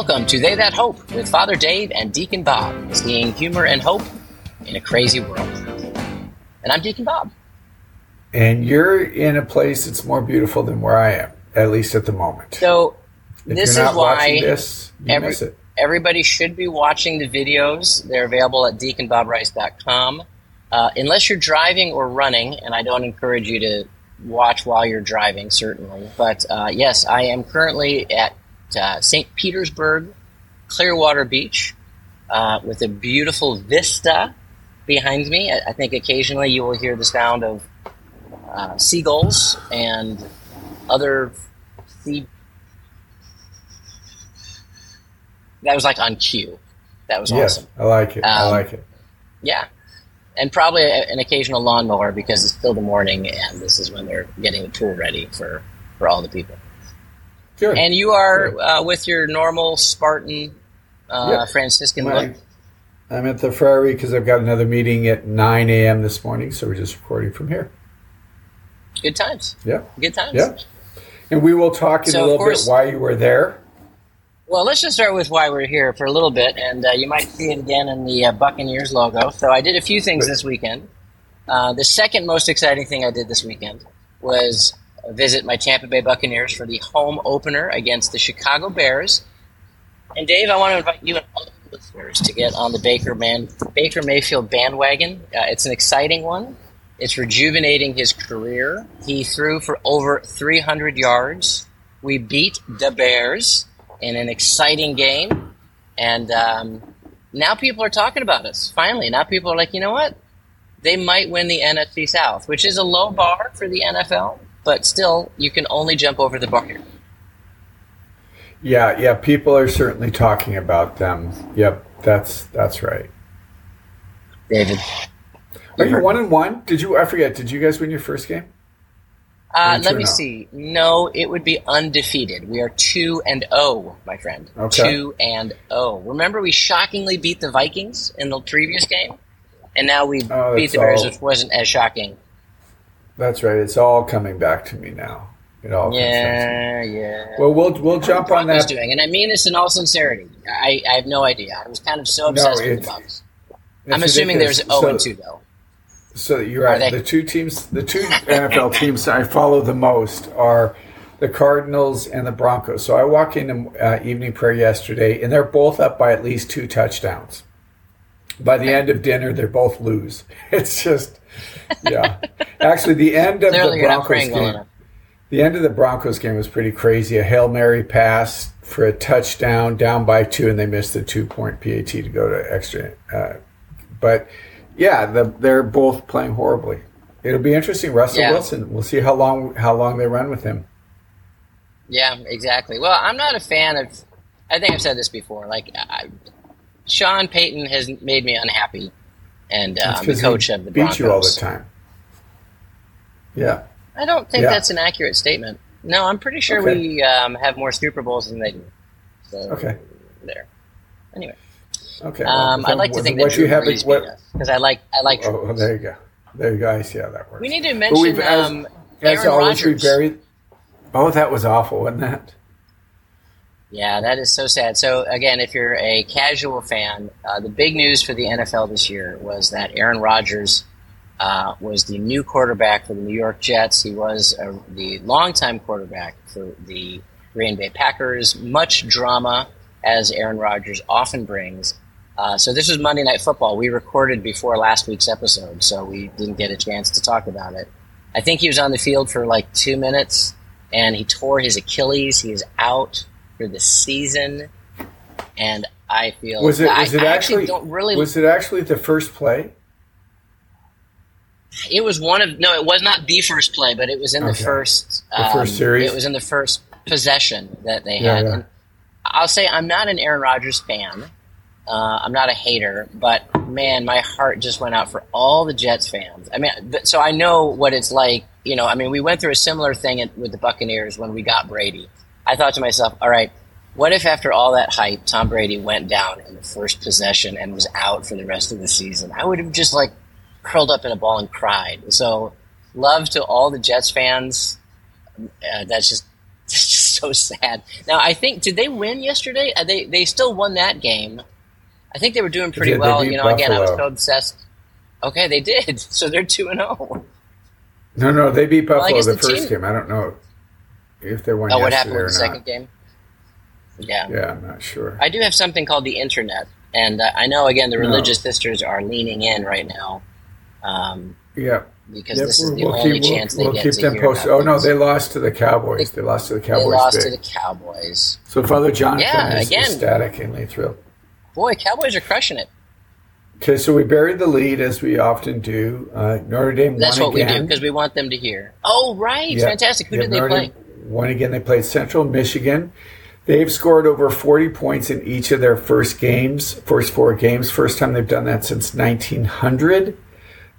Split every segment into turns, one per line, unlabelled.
Welcome to They That Hope with Father Dave and Deacon Bob, seeing humor and hope in a crazy world. And I'm Deacon Bob.
And you're in a place that's more beautiful than where I am, at least at the moment.
So
if
this is why
this,
every- everybody should be watching the videos. They're available at deaconbobrice.com. Uh, unless you're driving or running, and I don't encourage you to watch while you're driving, certainly. But uh, yes, I am currently at uh, St. Petersburg, Clearwater Beach, uh, with a beautiful vista behind me. I, I think occasionally you will hear the sound of uh, seagulls and other sea. That was like on cue. That was
Yes,
awesome.
I like it. I
Um,
like it.
Yeah. And probably a, an occasional lawnmower because it's still the morning and this is when they're getting the pool ready for, for all the people.
Good.
And you are uh, with your normal Spartan uh,
Yep.
Franciscan
My-
look.
I'm at the Friary because I've got another meeting at 9 a.m. this morning, so we're just recording from here.
Good times.
Yeah,
Good times.
yeah. And we will talk in
So,
a little
course-
bit why you were there.
Well, let's just start with why we're here for a little bit, and uh, you might see it again in the uh, Buccaneers logo. So I did a few things this weekend. Uh, the second most exciting thing I did this weekend was visit my Tampa Bay Buccaneers for the home opener against the Chicago Bears. And Dave, I want to invite you and all the listeners to get on the Baker Man Baker Mayfield bandwagon. Uh, it's an exciting one. It's rejuvenating his career. He threw for over 300 yards. We beat the Bears in an exciting game, and um, now people are talking about us. Finally, now people are like, you know what? They might win the NFC South, which is a low bar for the NFL, but still, you can only jump over the bar here.
Yeah, yeah. People are certainly talking about them. Yep, that's that's right.
David,
Are you one and one? Did you? I forget. Did you guys win your first game?
uh, let me
and oh.
see. No, it would be undefeated. We are two and zero, my friend.
Okay.
Two and zero. Remember, we shockingly beat the Vikings in the previous game, and now we
Oh,
beat the Bears,
all.
which wasn't as shocking.
That's right. It's all coming back to me now. It all. comes back to me.
Yeah, yeah.
Well, we'll we'll jump on that.
doing, and I mean this in all sincerity. I, I have no idea. I was kind of so obsessed with the Bucks. I'm assuming
ridiculous.
there's 0
So-
and 2 though.
So you're
Are
right.
they-
The two teams, the two NFL teams I follow the most are the Cardinals and the Broncos. So I walk into uh, evening prayer yesterday, and they're both up by at least two touchdowns. By the end of dinner, they both lose. It's just, yeah. Actually, the end of
Clearly,
the Broncos
praying well
game, the end of the Broncos game was pretty crazy. A hail mary pass for a touchdown, down by two, and they missed the two point PAT to go to extra. Uh, but yeah, the, they're both playing horribly. It'll be interesting. Russell
Yeah.
Wilson. We'll see how long how long they run with him.
Yeah, exactly. Well, I'm not a fan of. I think I've said this before. Like, I, Sean Payton has made me unhappy, and uh, I'm the
'cause
coach of the Broncos.
you all the time. Yeah,
I don't think
Yeah.
that's an accurate statement. No, I'm pretty sure
Okay.
we um, have more Super Bowls than they do. So,
Okay.
There. Anyway,
okay.
um, I'd like to think
what
that
you
Drew
have
Brees beat because I like I like.
Oh,
Brees.
there you go. There you go. I see how that works.
We need to
But we've-
mention
as-
um,
As
Aaron
always, we
Rodgers.
buried. Oh, that was awful, wasn't that?
Yeah, that is so sad. So again, if you're a casual fan, uh, the big news for the NFL this year was that Aaron Rodgers uh, was the new quarterback for the New York Jets. He was uh, the longtime quarterback for the Green Bay Packers. Much drama, as Aaron Rodgers often brings. Uh, so this was Monday Night Football. We recorded before last week's episode, so we didn't get a chance to talk about it. I think he was on the field for like two minutes, and he tore his Achilles. He is out for the season, and I feel
Was it?
I,
Was it
I
actually?
don't really.
Was it actually the first play?
It was one of no, it was not the first play, but it was in the
Okay.
first
The first
um,
series?
It was in the first possession that they
Yeah,
had.
yeah.
I'll say I'm not an Aaron Rodgers fan. Uh, I'm not a hater, but man, my heart just went out for all the Jets fans. I mean, th- so I know what it's like. You know, I mean, we went through a similar thing at, with the Buccaneers when we got Brady. I thought to myself, all right, what if after all that hype, Tom Brady went down in the first possession and was out for the rest of the season? I would have just like curled up in a ball and cried. So, love to all the Jets fans. Uh, that's just, that's just so sad. Now I think did they win yesterday? Uh, They they still won that game. I think they were doing pretty
did.
Well. You know, again, I was so obsessed. Okay, they did. So they're two and oh. zero.
No, no, they beat Buffalo
guess
the,
the
first
team-
game. I don't know if they won
Oh, what happened with the second game? Yeah.
Yeah, I'm not sure.
I do have something called the internet, and uh, I know again the
No.
religious sisters are leaning in right now um,
yeah,
because
Yep,
this is the
we'll
only
keep, we'll-
chance they
we'll
get
keep
to
them
hear
posted. Oh no, they lost to the Cowboys. They, lost to the Cowboys.
They lost
big.
to the Cowboys.
so Father Jonathan
Yeah,
is
again.
ecstatic and thrilled.
Boy, Cowboys are crushing it.
Okay, so we buried the lead as we often do. Uh, Notre Dame
That's what we do because we want them to hear. Oh, right,
Yeah.
fantastic. Who
Yeah,
did they
Notre
play?
Dame Won again. They played Central Michigan. They've scored over 40 points in each of their first games, first four games. First time they've done that since 1900.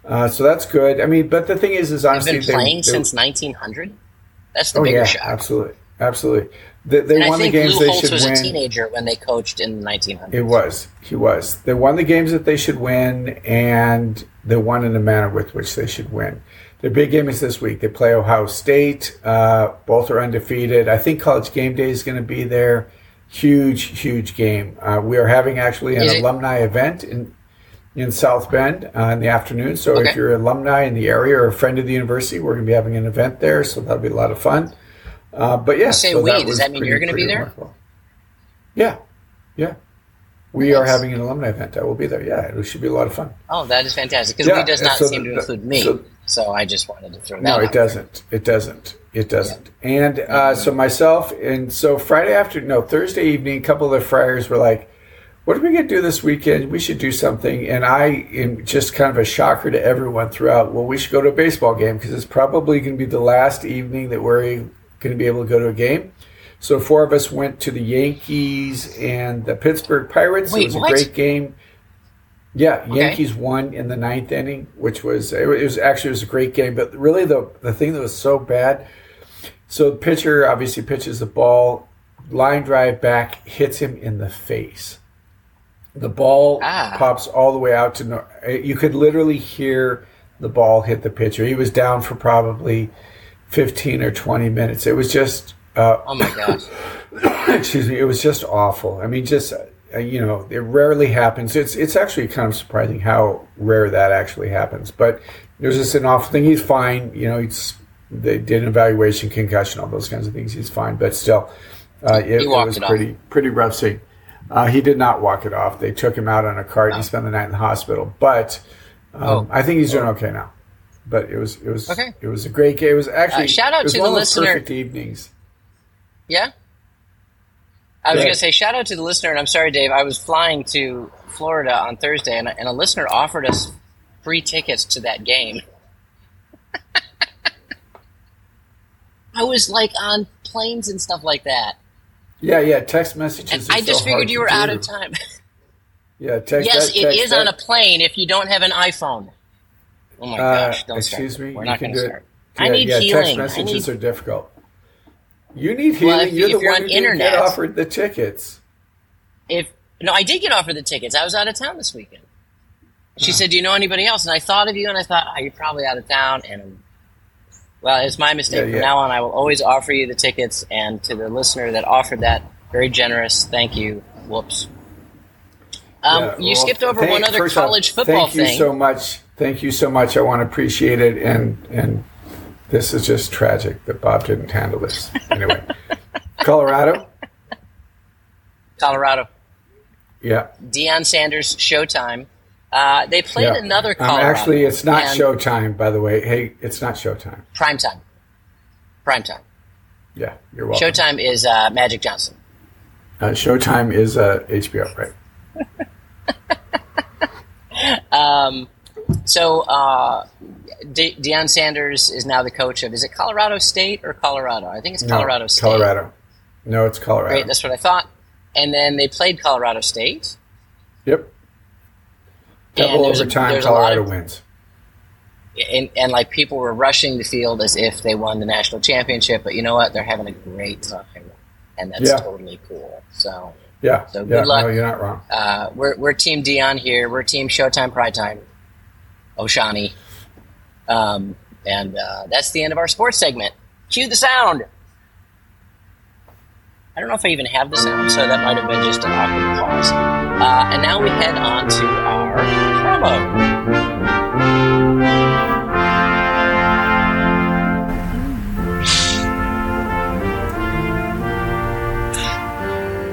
Uh, so that's good. I mean, but the thing is, is
They've
honestly,
been
they-
playing
they-
since 1900. That's the
Oh
bigger
yeah,
shock.
absolutely, absolutely. They, they won the games
Lou
they
Holtz
should
was
win.
a teenager when they coached in the 1900s.
It was. He was. They won the games that they should win, and they won in the manner with which they should win. Their big game is this week. They play Ohio State. Uh, both are undefeated. I think College Game Day is going to be there. Huge, huge game. Uh, we are having actually an alumni event in in South Bend uh, in the afternoon. So
Okay.
if you're an alumni in the area or a friend of the university, we're going to be having an event there. So that'll be a lot of fun. Uh, but yeah,
You say
so
we,
that
does that mean
pretty-
you're gonna be there?
remarkable. Yeah, yeah. We are having an alumni event. I will be there. Yeah, it should be a lot of fun.
Oh, that is fantastic. Because
Yeah,
we does not
so
seem to include me.
so-
So, I just wanted to throw that
No, it doesn't. It doesn't. It doesn't. And uh,
Mm-hmm.
so myself and so Friday after no Thursday evening, a couple of the friars were like, "What are we going to do this weekend? We should do something." And I, just kind of a shocker to everyone throughout, well, we should go to a baseball game because it's probably going to be the last evening that we're going to be able to go to a game. So four of us went to the Yankees and the Pittsburgh Pirates.
Wait,
it was
what?
a great game. Yeah,
Okay.
Yankees won in the ninth inning, which was it was actually it was a great game. But really, the the thing that was so bad. So the pitcher obviously pitches the ball, line drive back, hits him in the face. The ball
Ah.
pops all the way out to no. You could literally hear the ball hit the pitcher. He was down for probably fifteen or twenty minutes. It was just. Uh,
Oh my gosh.
excuse me, it was just awful. I mean, just uh, you know, it rarely happens. It's it's actually kind of surprising how rare that actually happens. But there's just an awful thing. He's fine. You know, he's they did an evaluation, concussion, all those kinds of things. He's fine, but still, uh, it, it was
it
pretty pretty rough scene. Uh, he did not walk it off. They took him out on a cart. He spent the night in the hospital, but um,
Oh.
I think he's doing okay now. But it was it was
Okay.
it was a great game. It was actually
Uh, shout out to the listener-
perfect evenings.
Yeah? I was going to say, shout out to the listener, and I'm sorry, Dave. I was flying to Florida on Thursday, and, and a listener offered us free tickets to that game. I was like on planes and stuff like that.
Yeah, yeah. Text messages.
And I just
so
figured you were out of time.
Yeah, text.
yes,
that,
it
text
is
that.
on a plane if you don't have an iPhone. Oh my
Uh,
gosh, don't
excuse
start.
me.
We're
you
not going to start.
it.
I need
yeah,
healing.
Text messages
need
are difficult. You need healing.
Well, if-
you're
if
the
you're
one
on
who get
internet-
offered the tickets.
if no, I did get offered the tickets. I was out of town this weekend. She said, "Do you know anybody else?" And I thought of you, and I thought, oh, "You're probably out of town." And well, it's my mistake.
Yeah,
From now on, I will always offer you the tickets. And to the listener that offered that, very generous. Thank you. Whoops. Um,
Yeah,
you
well,
skipped over
thank-
one other college football thing.
thank you so much. Thank you so much. I want to appreciate it, and and this is just tragic that Bob didn't handle this. Anyway, Colorado.
Colorado.
Yeah.
Deion Sanders Showtime. Uh, they played
yeah.
another
Um,
Colorado.
actually, it's not Showtime. By the way, hey, it's not Showtime.
Primetime. Primetime.
Yeah, you're welcome.
Showtime is uh, Magic Johnson.
Uh, Showtime is uh, HBO, right?
Um, so uh, De- Deion Sanders is now the coach of. Is it Colorado State or Colorado? I think it's
No,
Colorado State.
Colorado. No, it's Colorado.
Great, that's what I thought. And then they played Colorado State.
Yep. Double overtime,
a lot
Colorado
of-
wins.
And, and like people were rushing the field as if they won the national championship, but you know what? They're having a great time, and that's
Yeah.
totally cool. So
Yeah.
So
yeah,
good luck.
No, you're not wrong.
uh, we're we're Team Deion here. We're Team Showtime Pride Time. Oshani, um, and uh, that's the end of our sports segment. Cue the sound. I don't know if I even have the sound, so that might have been just an awkward pause. Uh, and now we head on to our promo.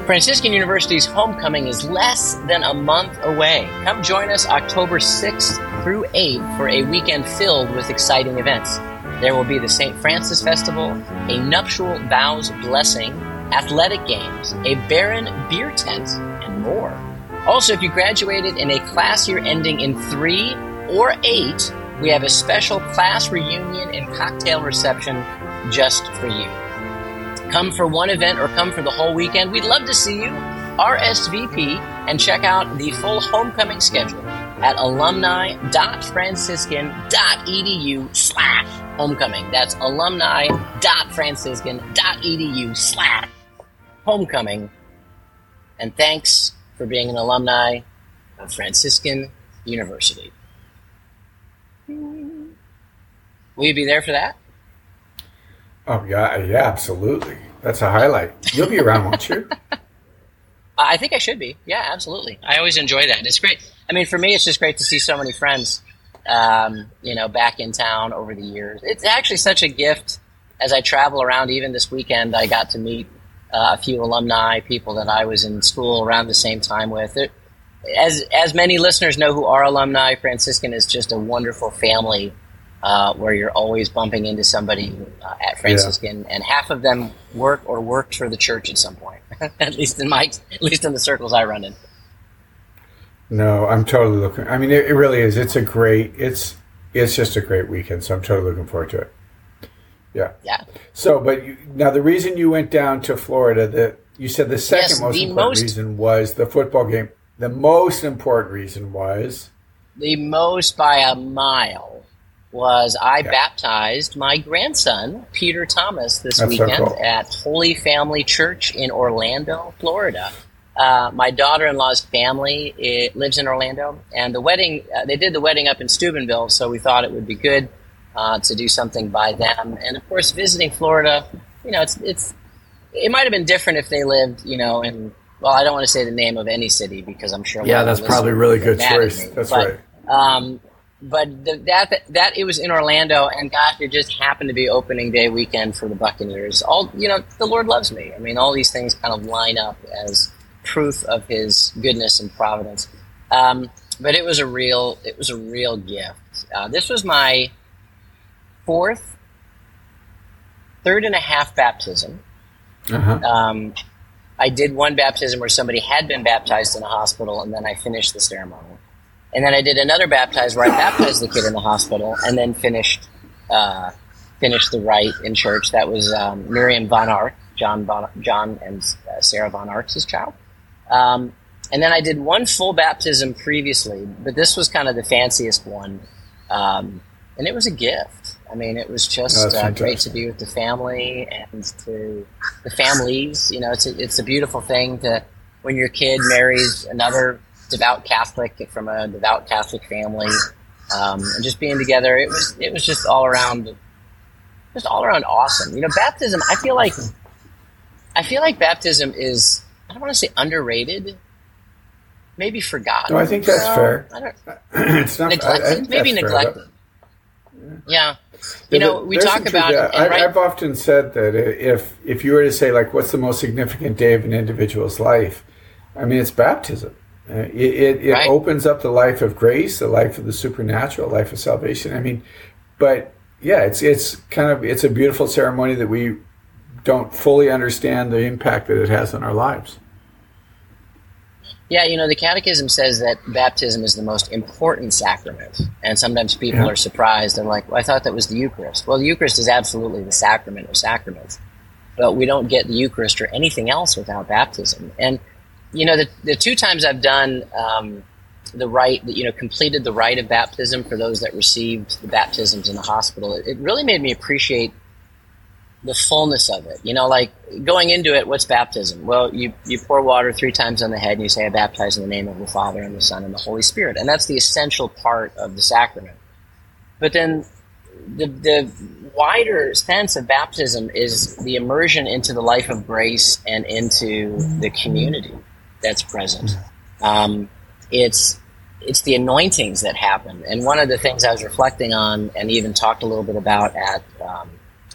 Franciscan University's homecoming is less than a month away. Come join us October 6th through 8 for a weekend filled with exciting events. There will be the St. Francis Festival, a nuptial vows blessing, athletic games, a barren beer tent, and more. Also, if you graduated in a class year ending in 3 or 8, we have a special class reunion and cocktail reception just for you. Come for one event or come for the whole weekend. We'd love to see you. RSVP and check out the full homecoming schedule at alumni.franciscan.edu slash homecoming. That's alumni.franciscan.edu slash homecoming. And thanks for being an alumni of Franciscan University. Will you be there for that?
Oh yeah, yeah, absolutely. That's a highlight. You'll be around, won't you?
I think I should be. Yeah, absolutely. I always enjoy that. It's great. I mean, for me, it's just great to see so many friends, um, you know, back in town over the years. It's actually such a gift as I travel around. Even this weekend, I got to meet uh, a few alumni, people that I was in school around the same time with. It, as as many listeners know who are alumni, Franciscan is just a wonderful family uh, where you're always bumping into somebody uh, at Franciscan, yeah. and half of them work or worked for the church at some point. at least in my, at least in the circles I run in.
No, I'm totally looking. I mean, it, it really is. It's a great. It's it's just a great weekend. So I'm totally looking forward to it. Yeah.
Yeah.
So, but you, now the reason you went down to Florida, that you said the second yes, most the important most, reason was the football game. The most important reason was
the most by a mile was I baptized my grandson, Peter Thomas, this That's weekend so cool. at Holy Family Church in Orlando, Florida. Uh, my daughter-in-law's family lives in Orlando, and the wedding uh, they did the wedding up in Steubenville, so we thought it would be good uh, to do something by them. And of course, visiting Florida, you know, it's it's it might have been different if they lived, you know, in well, I don't want to say the name of any city because I'm sure.
Yeah, that's probably really good choice. That's but, right.
Um, but the, that that it was in Orlando, and gosh, it just happened to be opening day weekend for the Buccaneers. All you know, the Lord loves me. I mean, all these things kind of line up as proof of His goodness and providence. Um, but it was a real, it was a real gift. Uh, this was my fourth, third and a half baptism. Uh-huh. Um, I did one baptism where somebody had been baptized in a hospital, and then I finished the ceremony. And then I did another baptize where I baptized the kid in the hospital and then finished uh, finished the rite in church. That was um, Miriam Von Ark, John Von, John and uh, Sarah Von Ark's child. Um, and then I did one full baptism previously, but this was kind of the fanciest one. Um, and it was a gift. I mean, it was just uh, great to be with the family and to the families. You know, it's a, it's a beautiful thing to when your kid marries another devout Catholic from a devout Catholic family, um, and just being together. It was it was just all around, just all around awesome. You know, baptism. I feel like I feel like baptism is I don't want to say underrated, maybe forgotten.
No, I think that's fair. I don't,
it's not neglected. I, maybe neglected. Fair, yeah. You know, we talk about.
I, right, I've often said that if if you were to say like, what's the most significant day of an individual's life? I mean, it's baptism. Uh, it it, it right. opens up the life of grace, the life of the supernatural, life of salvation. I mean, but yeah, it's it's kind of it's a beautiful ceremony that we don't fully understand the impact that it has on our lives.
Yeah, you know, the Catechism says that baptism is the most important sacrament. And sometimes people yeah. are surprised. They're like, well, I thought that was the Eucharist. Well, the Eucharist is absolutely the sacrament of sacraments. But we don't get the Eucharist or anything else without baptism. And you know, the, the two times I've done um, the rite, that you know, completed the rite of baptism for those that received the baptisms in the hospital, it, it really made me appreciate the fullness of it. You know, like going into it, what's baptism? Well, you, you pour water three times on the head and you say, I baptize in the name of the Father and the Son and the Holy Spirit. And that's the essential part of the sacrament. But then the, the wider sense of baptism is the immersion into the life of grace and into the community that's present. Um, it's it's the anointings that happen. And one of the things I was reflecting on, and even talked a little bit about at um,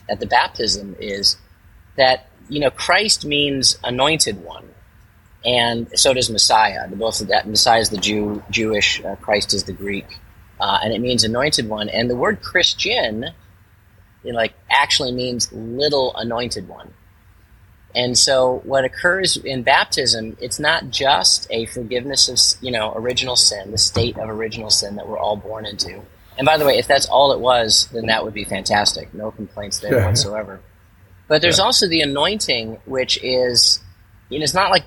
at the baptism, is that you know Christ means anointed one, and so does Messiah. Both of that Messiah is the Jew Jewish, uh, Christ is the Greek, uh, and it means anointed one. And the word Christian, you know, like actually means little anointed one. And so what occurs in baptism, it's not just a forgiveness of, you know, original sin, the state of original sin that we're all born into. And by the way, if that's all it was, then that would be fantastic. No complaints there yeah. whatsoever. But there's yeah. also the anointing, which is, you know, it's not like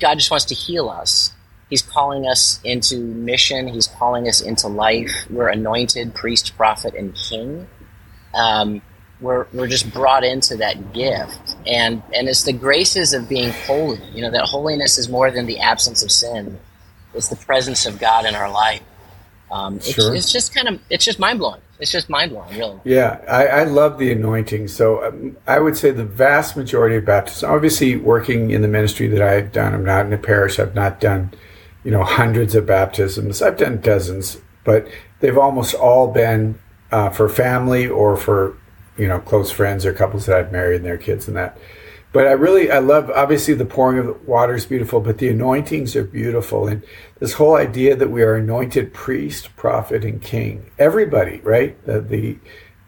God just wants to heal us. He's calling us into mission. He's calling us into life. We're anointed priest, prophet, and king. Um, we're, we're just brought into that gift and and it's the graces of being holy you know that holiness is more than the absence of sin it's the presence of god in our life um, it's, sure. it's just kind of it's just mind-blowing it's just mind-blowing really
yeah I, I love the anointing so um, i would say the vast majority of baptists obviously working in the ministry that i've done i'm not in a parish i've not done you know hundreds of baptisms i've done dozens but they've almost all been uh, for family or for you know close friends or couples that I've married and their kids and that. But I really I love obviously the pouring of the water is beautiful, but the anointings are beautiful and this whole idea that we are anointed priest, prophet, and king. Everybody, right? The the,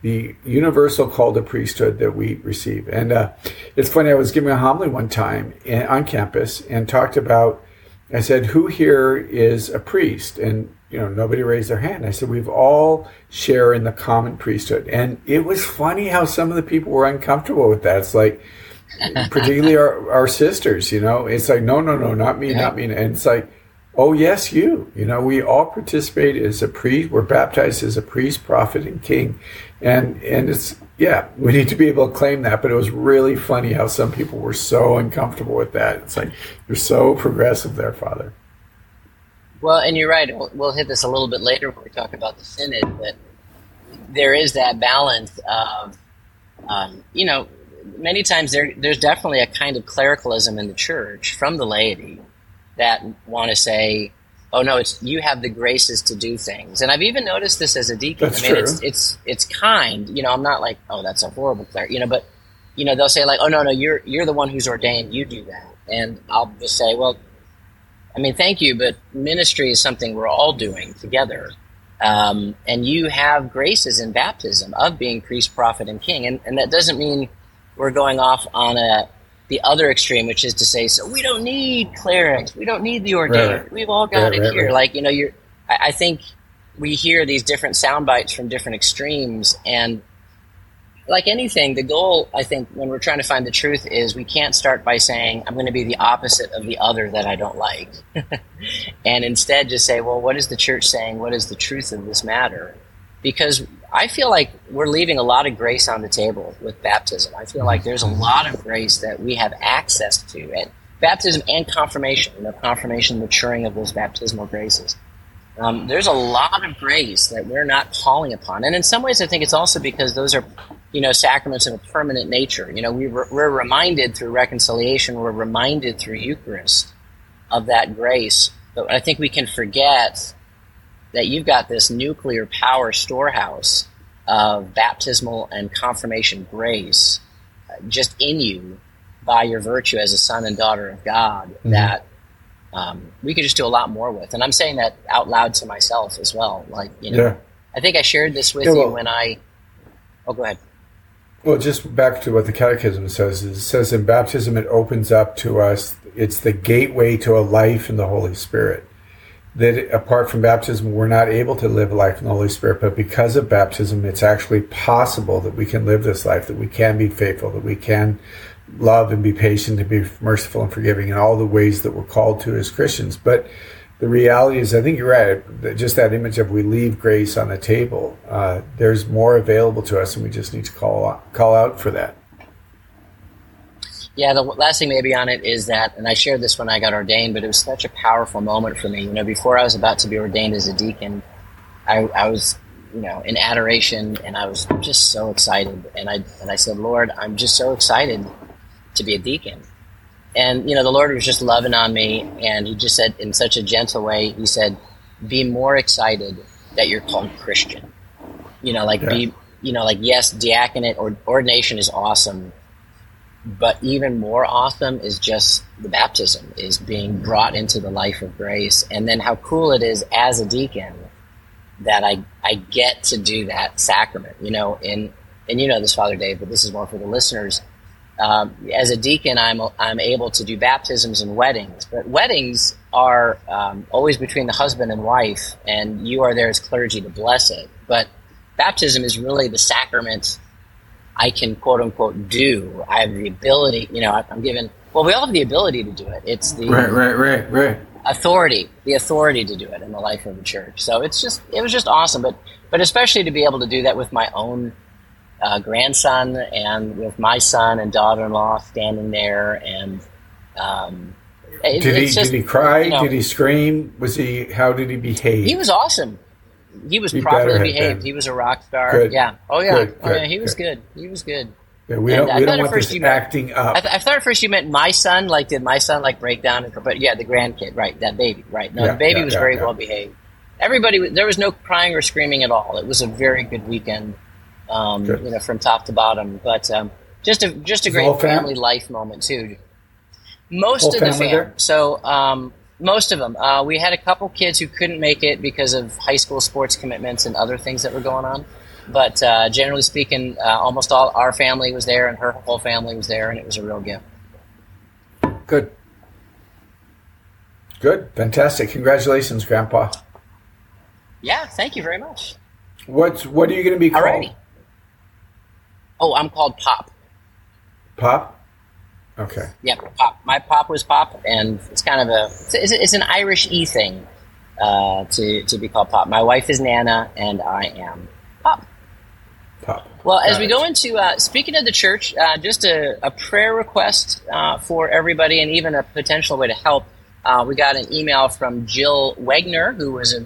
the universal call to priesthood that we receive. And uh, it's funny. I was giving a homily one time in, on campus and talked about. I said, "Who here is a priest?" And you know, nobody raised their hand. I said, we've all share in the common priesthood. And it was funny how some of the people were uncomfortable with that. It's like, particularly our, our sisters, you know, it's like, no, no, no, not me, not me. And it's like, oh, yes, you. You know, we all participate as a priest. We're baptized as a priest, prophet, and king. And, and it's, yeah, we need to be able to claim that. But it was really funny how some people were so uncomfortable with that. It's like, you're so progressive there, Father.
Well, and you're right. We'll, we'll, hit this a little bit later when we talk about the synod, but there is that balance of, um, you know, many times there, there's definitely a kind of clericalism in the church from the laity that want to say, "Oh no, it's you have the graces to do things." And I've even noticed this as a deacon.
That's
I mean,
true.
it's it's it's kind. You know, I'm not like, "Oh, that's a horrible cleric," you know, but you know, they'll say like, "Oh no, no, you're you're the one who's ordained. You do that," and I'll just say, "Well." I mean, thank you, but ministry is something we're all doing together. Um, and you have graces in baptism of being priest, prophet, and king. And, and that doesn't mean we're going off on a the other extreme, which is to say, so we don't need clerics, we don't need the ordained, right. we've all got right, it here. Like you know, you're. I, I think we hear these different sound bites from different extremes, and like anything, the goal, I think, when we're trying to find the truth is we can't start by saying, I'm going to be the opposite of the other that I don't like. and instead just say, well, what is the church saying? What is the truth of this matter? Because I feel like we're leaving a lot of grace on the table with baptism. I feel like there's a lot of grace that we have access to at baptism and confirmation, you know, confirmation, maturing of those baptismal graces. Um, there's a lot of grace that we're not calling upon. And in some ways, I think it's also because those are you know, sacraments of a permanent nature. You know, we re- we're reminded through reconciliation, we're reminded through Eucharist of that grace. But I think we can forget that you've got this nuclear power storehouse of baptismal and confirmation grace uh, just in you by your virtue as a son and daughter of God mm-hmm. that um, we could just do a lot more with. And I'm saying that out loud to myself as well. Like, you know, yeah. I think I shared this with yeah, well, you when I. Oh, go ahead.
Well, just back to what the Catechism says. It says in baptism, it opens up to us. It's the gateway to a life in the Holy Spirit. That apart from baptism, we're not able to live a life in the Holy Spirit, but because of baptism, it's actually possible that we can live this life, that we can be faithful, that we can love and be patient and be merciful and forgiving in all the ways that we're called to as Christians. But the reality is, I think you're right. Just that image of we leave grace on the table. Uh, there's more available to us, and we just need to call call out for that.
Yeah, the last thing maybe on it is that, and I shared this when I got ordained, but it was such a powerful moment for me. You know, before I was about to be ordained as a deacon, I, I was you know, in adoration, and I was just so excited. And I and I said, Lord, I'm just so excited to be a deacon. And you know, the Lord was just loving on me, and He just said in such a gentle way, He said, "Be more excited that you're called Christian." You know, like yeah. be, you know, like yes, diaconate or ordination is awesome, but even more awesome is just the baptism, is being brought into the life of grace, and then how cool it is as a deacon that I I get to do that sacrament. You know, in and you know this, Father Dave, but this is more for the listeners um, as a deacon, I'm I'm able to do baptisms and weddings, but weddings are um, always between the husband and wife, and you are there as clergy to bless it. But baptism is really the sacrament I can quote unquote do. I have the ability, you know, I'm given. Well, we all have the ability to do it. It's the
right, right, right, right.
Authority, the authority to do it in the life of the church. So it's just, it was just awesome. But, but especially to be able to do that with my own uh, grandson and with my son and daughter-in-law standing there and um,
it, did he just, did he cry you know, did he scream was he how did he behave
he was awesome he was he properly behaved he was a rock star good. yeah oh yeah good, oh yeah he was good he was good
yeah, we and don't, we don't want this you acting up.
I, th- I, thought at first you meant my son. Like, did my son like break down? And, but yeah, the grandkid, right? That baby, right? No, yeah, the baby yeah, was very well behaved. Everybody, there was no crying or screaming at all. It was a very good weekend um, you know, from top to bottom. But um, just a just a great family life moment too. Most Whole of the fam, so um, most of them. Uh, we had a couple kids who couldn't make it because of high school sports commitments and other things that were going on. But uh, generally speaking, uh, almost all our family was there, and her whole family was there, and it was a real gift.
Good. Good. Fantastic. Congratulations, Grandpa.
Yeah, thank you very much.
What's what are you going to be called? Alrighty.
Oh, I'm called Pop.
Pop. Okay.
Yeah, Pop. My Pop was Pop, and it's kind of a it's, it's an Irish e thing uh, to to be called Pop. My wife is Nana, and I am Pop.
Pop.
Well, Got as we it. go into uh, speaking of the church, uh, just a, a, prayer request uh, for everybody, and even a potential way to help. Uh, we got an email from Jill Wegner, who was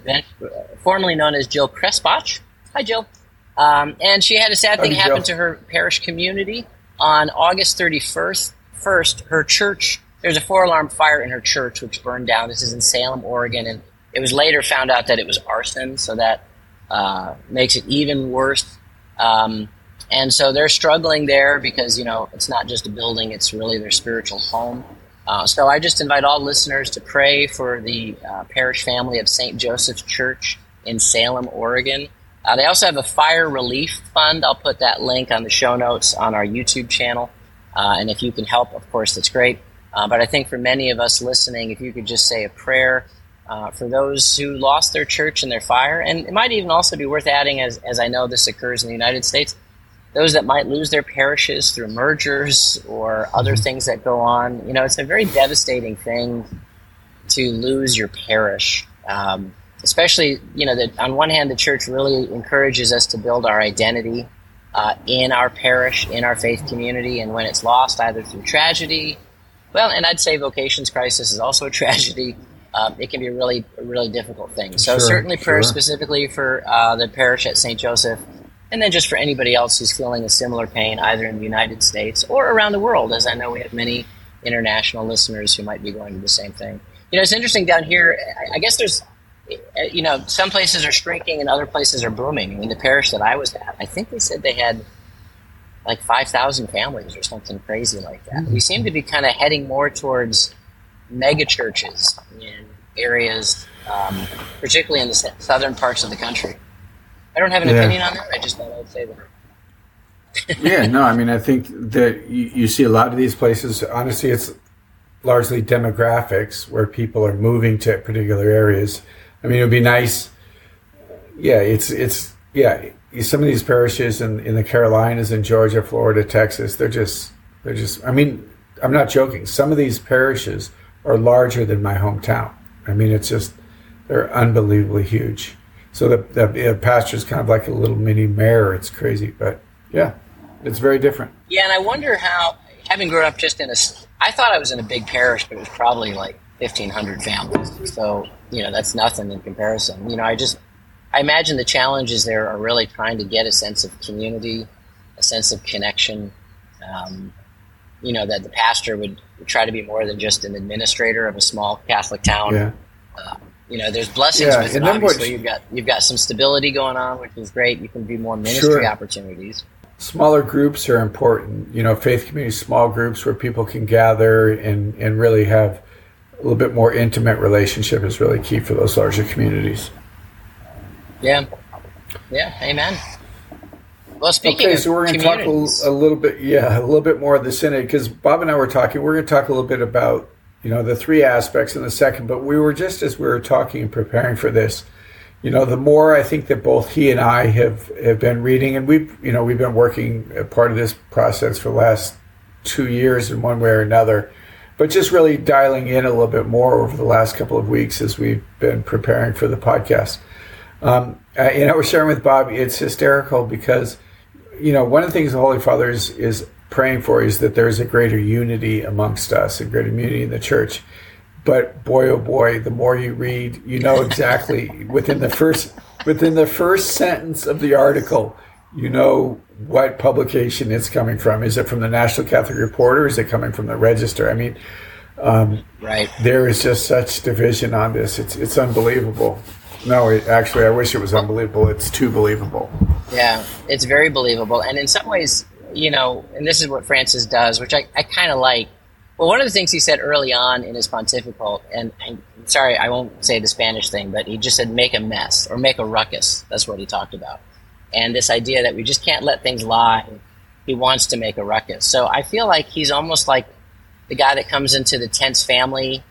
formerly known as Jill Crespach. Hi, Jill. Um, and she had a sad thing happen to her parish community on August 31st. First, her church, there's a four alarm fire in her church which burned down. This is in Salem, Oregon. And it was later found out that it was arson, so that uh, makes it even worse. Um, and so they're struggling there because, you know, it's not just a building, it's really their spiritual home. Uh, so I just invite all listeners to pray for the uh, parish family of St. Joseph's Church in Salem, Oregon. Uh, they also have a fire relief fund. I'll put that link on the show notes on our YouTube channel. Uh, and if you can help, of course, that's great. Uh, but I think for many of us listening, if you could just say a prayer uh, for those who lost their church in their fire, and it might even also be worth adding, as, as I know this occurs in the United States, those that might lose their parishes through mergers or other mm-hmm. things that go on. You know, it's a very devastating thing to lose your parish. Um, especially you know that on one hand the church really encourages us to build our identity uh, in our parish in our faith community and when it's lost either through tragedy well and i'd say vocations crisis is also a tragedy. Um, it can be a really really difficult thing. So sure, certainly prayer sure. specifically for uh, the parish at st joseph and then just for anybody else who's feeling a similar pain either in the united states or around the world as i know we have many international listeners who might be going through the same thing. You know it's interesting down here i guess there's you know, some places are shrinking and other places are booming. I mean, the parish that I was at, I think they said they had like 5,000 families or something crazy like that. Mm-hmm. We seem to be kind of heading more towards mega churches in areas, um, particularly in the southern parts of the country. I don't have an yeah. opinion on that. I just thought I would say that.
yeah, no, I mean, I think that you, you see a lot of these places. Honestly, it's largely demographics where people are moving to particular areas I mean, it would be nice. Yeah, it's it's yeah. Some of these parishes in in the Carolinas, in Georgia, Florida, Texas, they're just they're just. I mean, I'm not joking. Some of these parishes are larger than my hometown. I mean, it's just they're unbelievably huge. So the the, the is kind of like a little mini mayor. It's crazy, but yeah, it's very different.
Yeah, and I wonder how having grown up just in a. I thought I was in a big parish, but it was probably like 1,500 families. So, you know, that's nothing in comparison. You know, I just, I imagine the challenges there are really trying to get a sense of community, a sense of connection. Um, you know that the pastor would try to be more than just an administrator of a small Catholic town.
Yeah.
Uh, you know, there's blessings
Yeah,
with it. Obviously, you've got you've got some stability going on, which is great. You can do more ministry
Sure.
opportunities.
Smaller groups are important. You know, faith community small groups where people can gather and, and really have little bit more intimate relationship is really key for those larger communities.
Yeah, yeah, amen. Well, speaking
Okay, so we're going to talk a, a little bit, yeah, a little bit more of the synod because Bob and I were talking. We're going to talk a little bit about you know the three aspects in a second, but we were just as we were talking and preparing for this. You know, the more I think that both he and I have have been reading, and we've you know we've been working a part of this process for the last two years in one way or another, but just really dialing in a little bit more over the last couple of weeks as we've been preparing for the podcast. Um, uh, and I was sharing with Bob, it's hysterical because you know, one of the things the Holy Father is, is praying for is that there's a greater unity amongst us, a greater unity in the church. But boy, oh boy, the more you read, you know exactly within the first within the first sentence of the article, you know what publication it's coming from. Is it from the National Catholic Reporter? Is it coming from the Register? I mean, um,
right?
there is just such division on this. It's it's unbelievable. No, it, actually, I wish it was unbelievable. It's too believable.
Yeah, it's very believable. And in some ways, you know, and this is what Francis does, which I, I kind of like. Well, one of the things he said early on in his pontifical, and, and sorry, I won't say the Spanish thing, but he just said make a mess or make a ruckus. That's what he talked about. And this idea that we just can't let things lie. He wants to make a ruckus. So I feel like he's almost like the guy that comes into the tense family,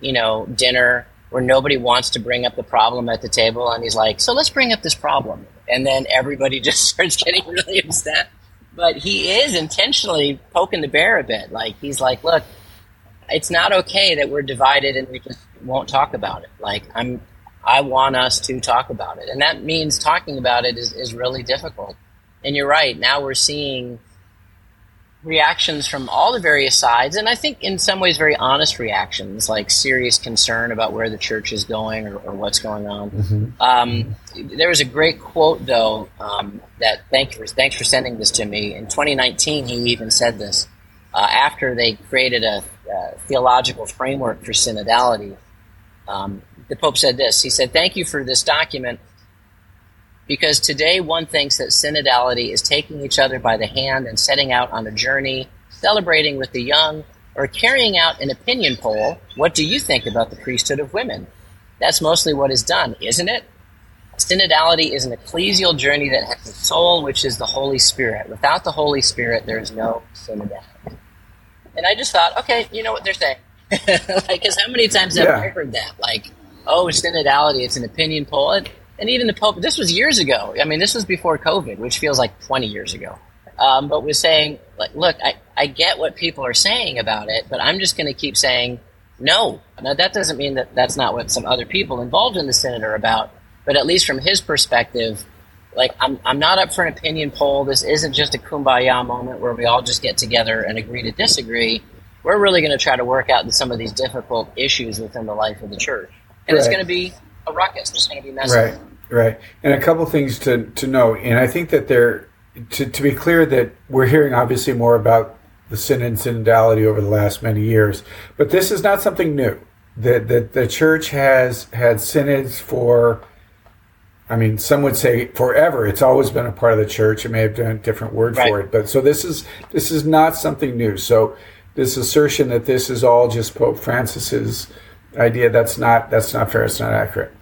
you know, dinner where nobody wants to bring up the problem at the table, and he's like, "So let's bring up this problem," and then everybody just starts getting really upset. But he is intentionally poking the bear a bit. Like he's like, "Look, it's not okay that we're divided and we just won't talk about it. Like I'm, I want us to talk about it, and that means talking about it is is really difficult." And you're right. Now we're seeing reactions from all the various sides, and I think in some ways very honest reactions, like serious concern about where the church is going or, or what's going on. Um, there was a great quote though um, that thank you thanks for sending this to me. In 2019, he even said this uh, after they created a, uh theological framework for synodality. Um, the Pope said this. He said, "Thank you for this document." Because today one thinks that synodality is taking each other by the hand and setting out on a journey, celebrating with the young, or carrying out an opinion poll. What do you think about the priesthood of women? That's mostly what is done, isn't it? Synodality is an ecclesial journey that has a soul, which is the Holy Spirit. Without the Holy Spirit, there is no synodality. And I just thought, okay, you know what they're saying. like, because how many times have
Yeah.
I heard that? Like, oh, synodality, it's an opinion poll. And, and even the Pope, this was years ago. I mean, this was before COVID, which feels like 20 years ago. Um, but was saying, like, look, I, I get what people are saying about it, but I'm just going to keep saying no. Now, that doesn't mean that that's not what some other people involved in the Synod are about, but at least from his perspective, like, I'm, I'm not up for an opinion poll. This isn't just a kumbaya moment where we all just get together and agree to disagree. We're really going to try to work out some of these difficult issues within the life of the church. And it's going to be a ruckus. It's going to be messy.
Right, right. And a couple things to, to know. And I think that there, to, to be clear, that we're hearing obviously more about the Synod on synodality over the last many years, but this is not something new. That the, the church has had synods for, I mean, some would say forever. It's always been a part of the church. It may have been a different word for it, but so this is this is not something new. So this assertion that this is all just Pope Francis's idea that's not that's not fair. It's not accurate.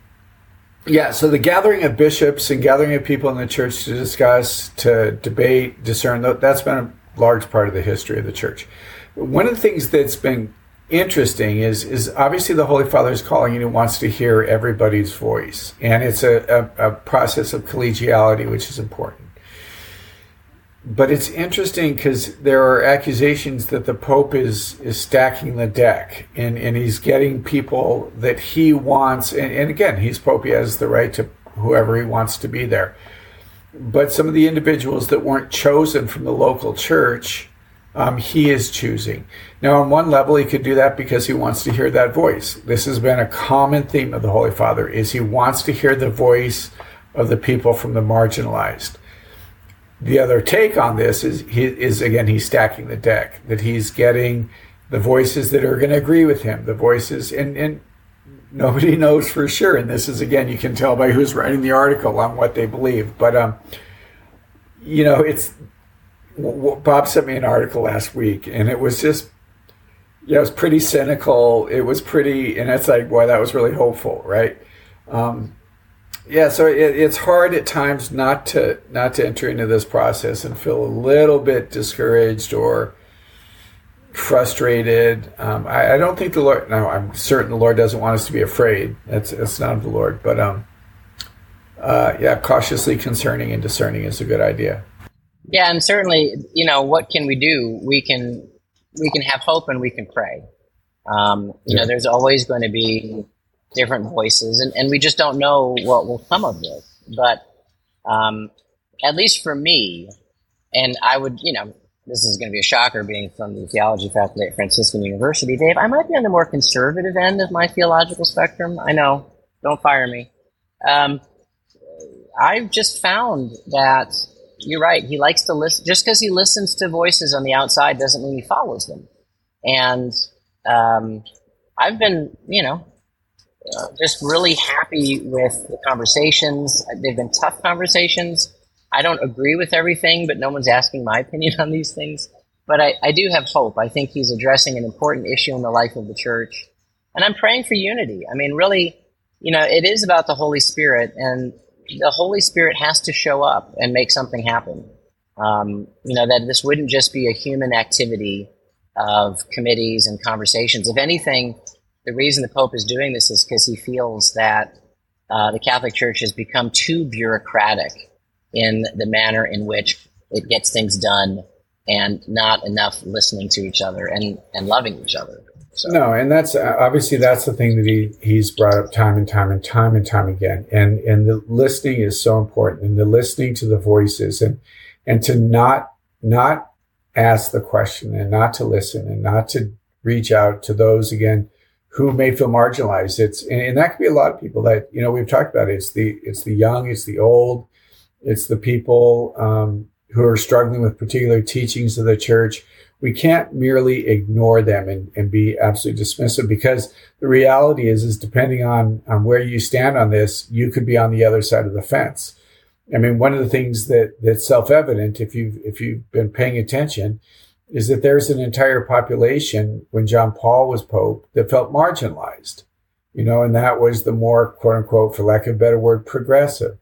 Yeah, so the gathering of bishops and gathering of people in the church to discuss, to debate, discern, tha- that's been a large part of the history of the church. One of the things that's been interesting is is obviously the Holy Father is calling and he wants to hear everybody's voice. And it's a, a, a process of collegiality, which is important. But it's interesting because there are accusations that the Pope is is stacking the deck, and, and he's getting people that he wants. And, and again, he's Pope; he has the right to whoever he wants to be there. But some of the individuals that weren't chosen from the local church, um, he is choosing. Now, on one level, he could do that because he wants to hear that voice. This has been a common theme of the Holy Father: is he wants to hear the voice of the people from the marginalized. The other take on this is he is again he's stacking the deck that he's getting the voices that are going to agree with him, the voices and and nobody knows for sure. And this is again you can tell by who's writing the article on what they believe, but um, you know it's Bob sent me an article last week, and it was just yeah, it was pretty cynical. It was pretty, and it's like, boy, that was really hopeful, right? Um, yeah, so it, it's hard at times not to not to enter into this process and feel a little bit discouraged or frustrated. Um, I, I, don't think the Lord. No, I'm certain the Lord doesn't want us to be afraid. That's that's not of the Lord. But um, uh, yeah, cautiously concerning and discerning is a good idea.
Yeah, and certainly, you know, what can we do? We can we can have hope and we can pray. Um, you yeah. know, there's always going to be different voices, and, and we just don't know what will come of this. But um, at least for me, and I would, you know, this is going to be a shocker being from the theology faculty at Franciscan University, Dave. I might be on the more conservative end of my theological spectrum. I know, don't fire me. Um, I've just found that you're right. He likes to listen. Just because he listens to voices on the outside doesn't mean he follows them. And um, I've been, you know, just really happy with the conversations. They've been tough conversations. I don't agree with everything, but no one's asking my opinion on these things. But I, I do have hope. I think he's addressing an important issue in the life of the church. And I'm praying for unity. I mean, really, you know, it is about the Holy Spirit, and the Holy Spirit has to show up and make something happen. Um, you know, that this wouldn't just be a human activity of committees and conversations. If anything, the reason the Pope is doing this is because he feels that uh, the Catholic Church has become too bureaucratic in the manner in which it gets things done and not enough listening to each other and, and loving each other.
So. No, and that's uh, obviously that's the thing that he he's brought up time and time and time and time again. And and the listening is so important, and the listening to the voices, and and to not not ask the question, and not to listen, and not to reach out to those again who may feel marginalized. It's and, and that could be a lot of people that you know we've talked about. It. It's the it's the young, it's the old, it's the people um, who are struggling with particular teachings of the church we can't merely ignore them and, and be absolutely dismissive because the reality is is depending on on where you stand on this you could be on the other side of the fence i mean one of the things that that's self-evident if you if you've been paying attention is that there's an entire population when john paul was pope that felt marginalized you know and that was the more quote unquote for lack of a better word progressive.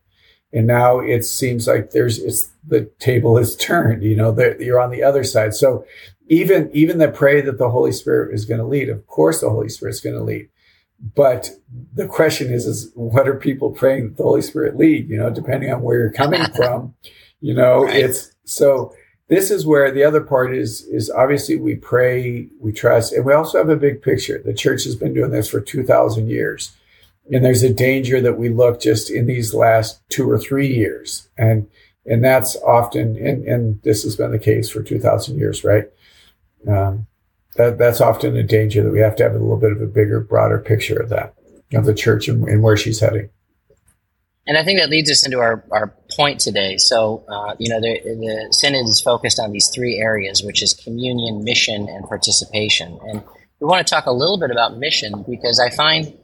And now it seems like there's it's the table is turned you know that you're on the other side. So even even the pray that the holy spirit is going to lead of course the holy spirit is going to lead. But the question is is what are people praying that the holy spirit lead you know depending on where you're coming from you know right. it's so this is where the other part is is obviously we pray we trust and we also have a big picture. The church has been doing this for 2000 years and there's a danger that we look just in these last two or three years and and that's often and, and this has been the case for 2000 years right? Um, that that's often a danger that we have to have a little bit of a bigger broader picture of that of the church and, and where she's heading
and I think that leads us into our, our point today. So, uh, you know, the, the Synod is focused on these three areas, which is communion, mission, and participation. And we want to talk a little bit about mission because I find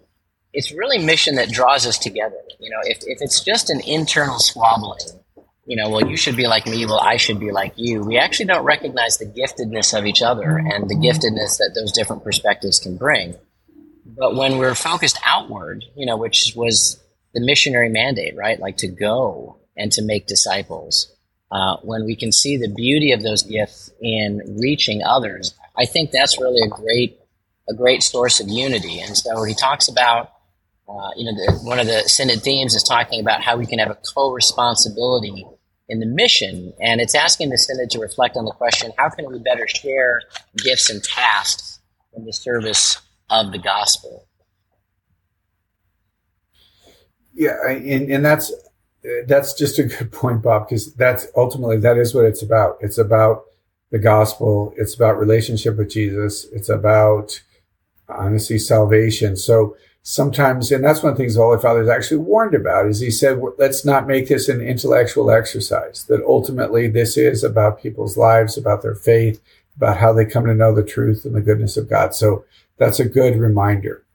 it's really mission that draws us together. You know, if, if it's just an internal squabbling, you know, well, you should be like me, well, I should be like you, we actually don't recognize the giftedness of each other and the giftedness that those different perspectives can bring. But when we're focused outward, you know, which was the missionary mandate, right? Like to go and to make disciples. Uh, when we can see the beauty of those gifts in reaching others, I think that's really a great a great source of unity. And so he talks about uh, you know, the, one of the synod themes is talking about how we can have a co-responsibility in the mission, and it's asking the synod to reflect on the question: How can we better share gifts and tasks in the service of the gospel?
Yeah, and, and that's that's just a good point, Bob, because that's ultimately that is what it's about. It's about the gospel. It's about relationship with Jesus. It's about honestly salvation. So sometimes, and that's one of the things the Holy Father is actually warned about, is he said, let's not make this an intellectual exercise, that ultimately this is about people's lives, about their faith, about how they come to know the truth and the goodness of God. So that's a good reminder.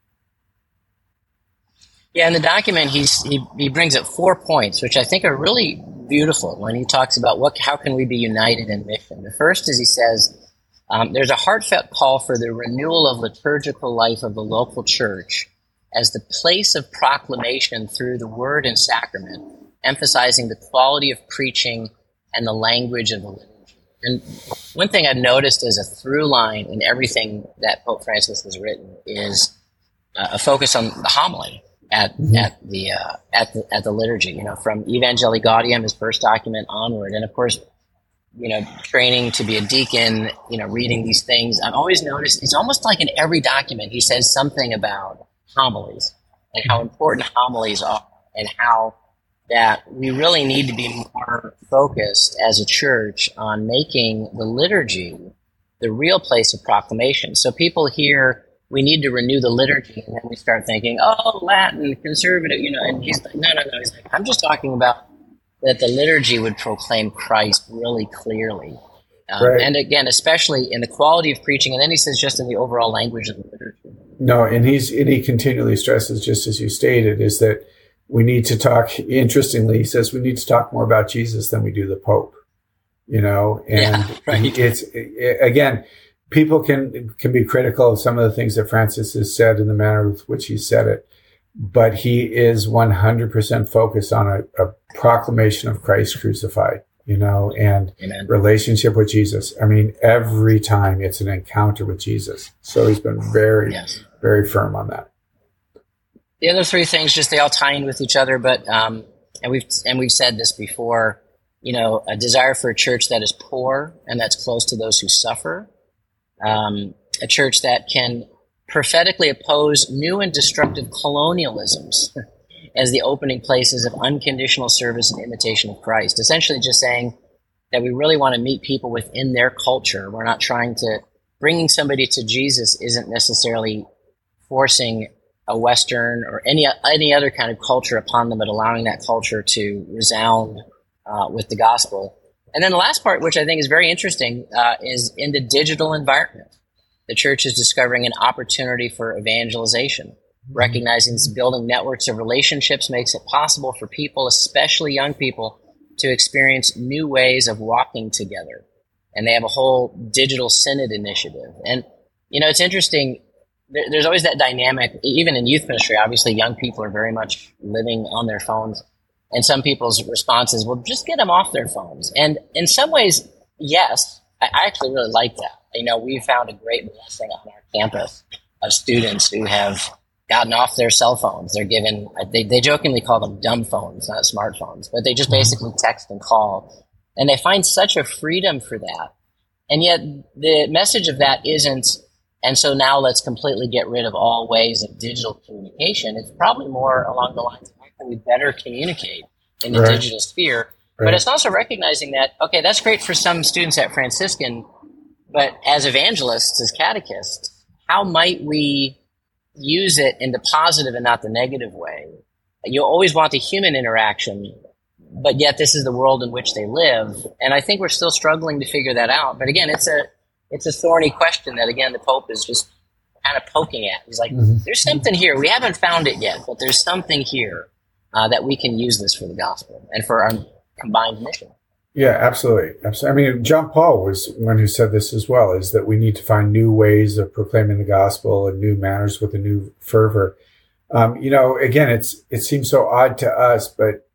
Yeah, in the document, he's, he, he brings up four points, which I think are really beautiful when he talks about what, how can we be united in mission. The first is he says, um, there's a heartfelt call for the renewal of liturgical life of the local church as the place of proclamation through the word and sacrament, emphasizing the quality of preaching and the language of the liturgy. And one thing I've noticed as a through line in everything that Pope Francis has written is uh, a focus on the homily at mm-hmm. at the uh, at the at the liturgy. You know, from Evangelii Gaudium, his first document onward, and of course, you know, training to be a deacon. You know, reading these things. I've always noticed it's almost like in every document he says something about homilies and how important homilies are and how that we really need to be more focused as a church on making the liturgy the real place of proclamation. So people hear we need to renew the liturgy, and then we start thinking, oh, Latin, conservative, you know. And he's like, no, no, no. He's like, I'm just talking about that the liturgy would proclaim Christ really clearly. Um, right. And again, especially in the quality of preaching, and then he says just in the overall language of the liturgy.
No, and he's and he continually stresses, just as you stated, is that we need to talk. Interestingly, he says we need to talk more about Jesus than we do the Pope. You know, and yeah, right. it's it, again, people can can be critical of some of the things that Francis has said in the manner with which he said it, but he is one hundred percent focused on a, a proclamation of Christ crucified you know, and Amen. relationship with Jesus. I mean, every time it's an encounter with Jesus. So he's been very, yes. very firm on that.
The other three things, just they all tie in with each other, but um, and we've and we've said this before. You know, a desire for a church that is poor and that's close to those who suffer. Um, a church that can prophetically oppose new and destructive colonialisms as the opening places of unconditional service and imitation of Christ. Essentially, just saying that we really want to meet people within their culture. We're not trying to, bringing somebody to Jesus isn't necessarily forcing a Western or any, any other kind of culture upon them, but allowing that culture to resound uh, with the gospel. And then the last part, which I think is very interesting, uh, is in the digital environment. The church is discovering an opportunity for evangelization. Recognizing this building networks of relationships makes it possible for people, especially young people, to experience new ways of walking together. And they have a whole digital synod initiative. And, you know, it's interesting. There, there's always that dynamic, even in youth ministry. Obviously, young people are very much living on their phones. And some people's response is, well, just get them off their phones. And in some ways, yes, I, actually really like that. You know, we found a great blessing on our campus of students who have gotten off their cell phones. They're given, they, they jokingly call them dumb phones, not smartphones, but they just mm-hmm. basically text and call. And they find such a freedom for that. And yet the message of that isn't, and so now let's completely get rid of all ways of digital communication. It's probably more along the lines of we better communicate in the right. digital sphere. Right. But it's also recognizing that, okay, that's great for some students at Franciscan, but as evangelists, as catechists, how might we use it in the positive and not the negative way. You always want the human interaction, but yet this is the world in which they live. And I think we're still struggling to figure that out. But again, it's a it's a thorny question that again the Pope is just kind of poking at. He's like, mm-hmm. there's something here. We haven't found it yet, but there's something here uh, that we can use this for the gospel and for our combined mission.
Yeah, absolutely. absolutely. I mean, John Paul was one who said this as well: is that we need to find new ways of proclaiming the gospel and new manners with a new fervor. Um, you know, again, it's it seems so odd to us, but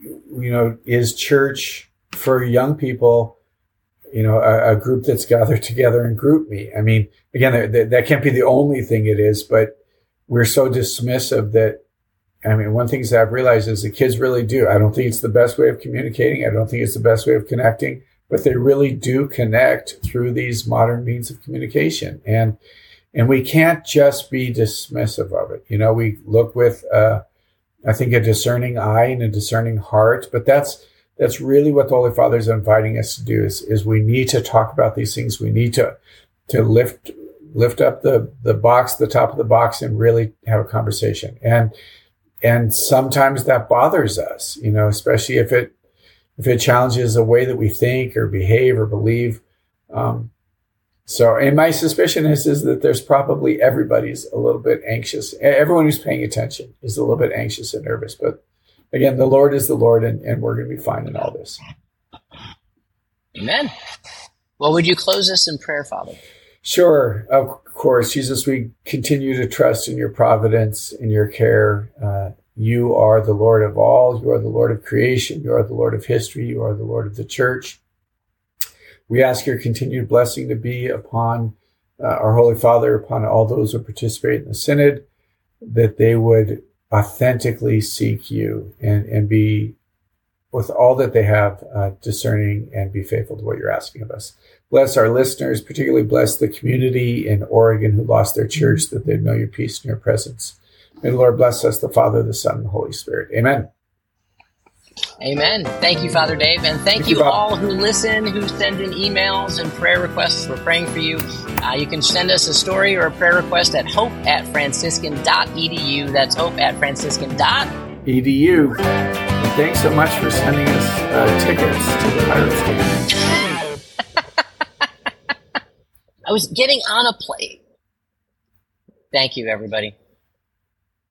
you know, is church for young people? You know, a, a group that's gathered together and GroupMe. I mean, again, that, that can't be the only thing it is, but we're so dismissive that I mean, one thing that I've realized is the kids really do. I don't think it's the best way of communicating. I don't think it's the best way of connecting, but they really do connect through these modern means of communication. And, and we can't just be dismissive of it. You know, we look with, uh, I think a discerning eye and a discerning heart, but that's, that's really what the Holy Father is inviting us to do is, is we need to talk about these things. We need to, to lift lift up the the box, the top of the box, and really have a conversation. And and sometimes that bothers us, you know, especially if it if it challenges the way that we think or behave or believe. Um, so, and my suspicion is is that there's probably everybody's a little bit anxious. Everyone who's paying attention is a little bit anxious and nervous. But again, the Lord is the Lord, and, and we're going to be fine in all this.
Amen. Well, would you close us in prayer, Father?
Sure, of course. Jesus, we continue to trust in your providence, in your care. Uh, you are the Lord of all. You are the Lord of creation. You are the Lord of history. You are the Lord of the church. We ask your continued blessing to be upon uh, our Holy Father, upon all those who participate in the Synod, that they would authentically seek you and, and be with all that they have, uh, discerning and be faithful to what you're asking of us. Bless our listeners, particularly bless the community in Oregon who lost their church, that they'd know your peace and your presence. May the Lord bless us, the Father, the Son, and the Holy Spirit. Amen.
Amen. Thank you, Father Dave. And thank, thank you, you all who listen, who send in emails and prayer requests. We're praying for you. Uh, you can send us a story or a prayer request at hope at franciscan.edu. That's hope at franciscan.edu.
Thanks so much for sending us uh, tickets to the Pirates
game. I was getting on a plane. Thank you, everybody.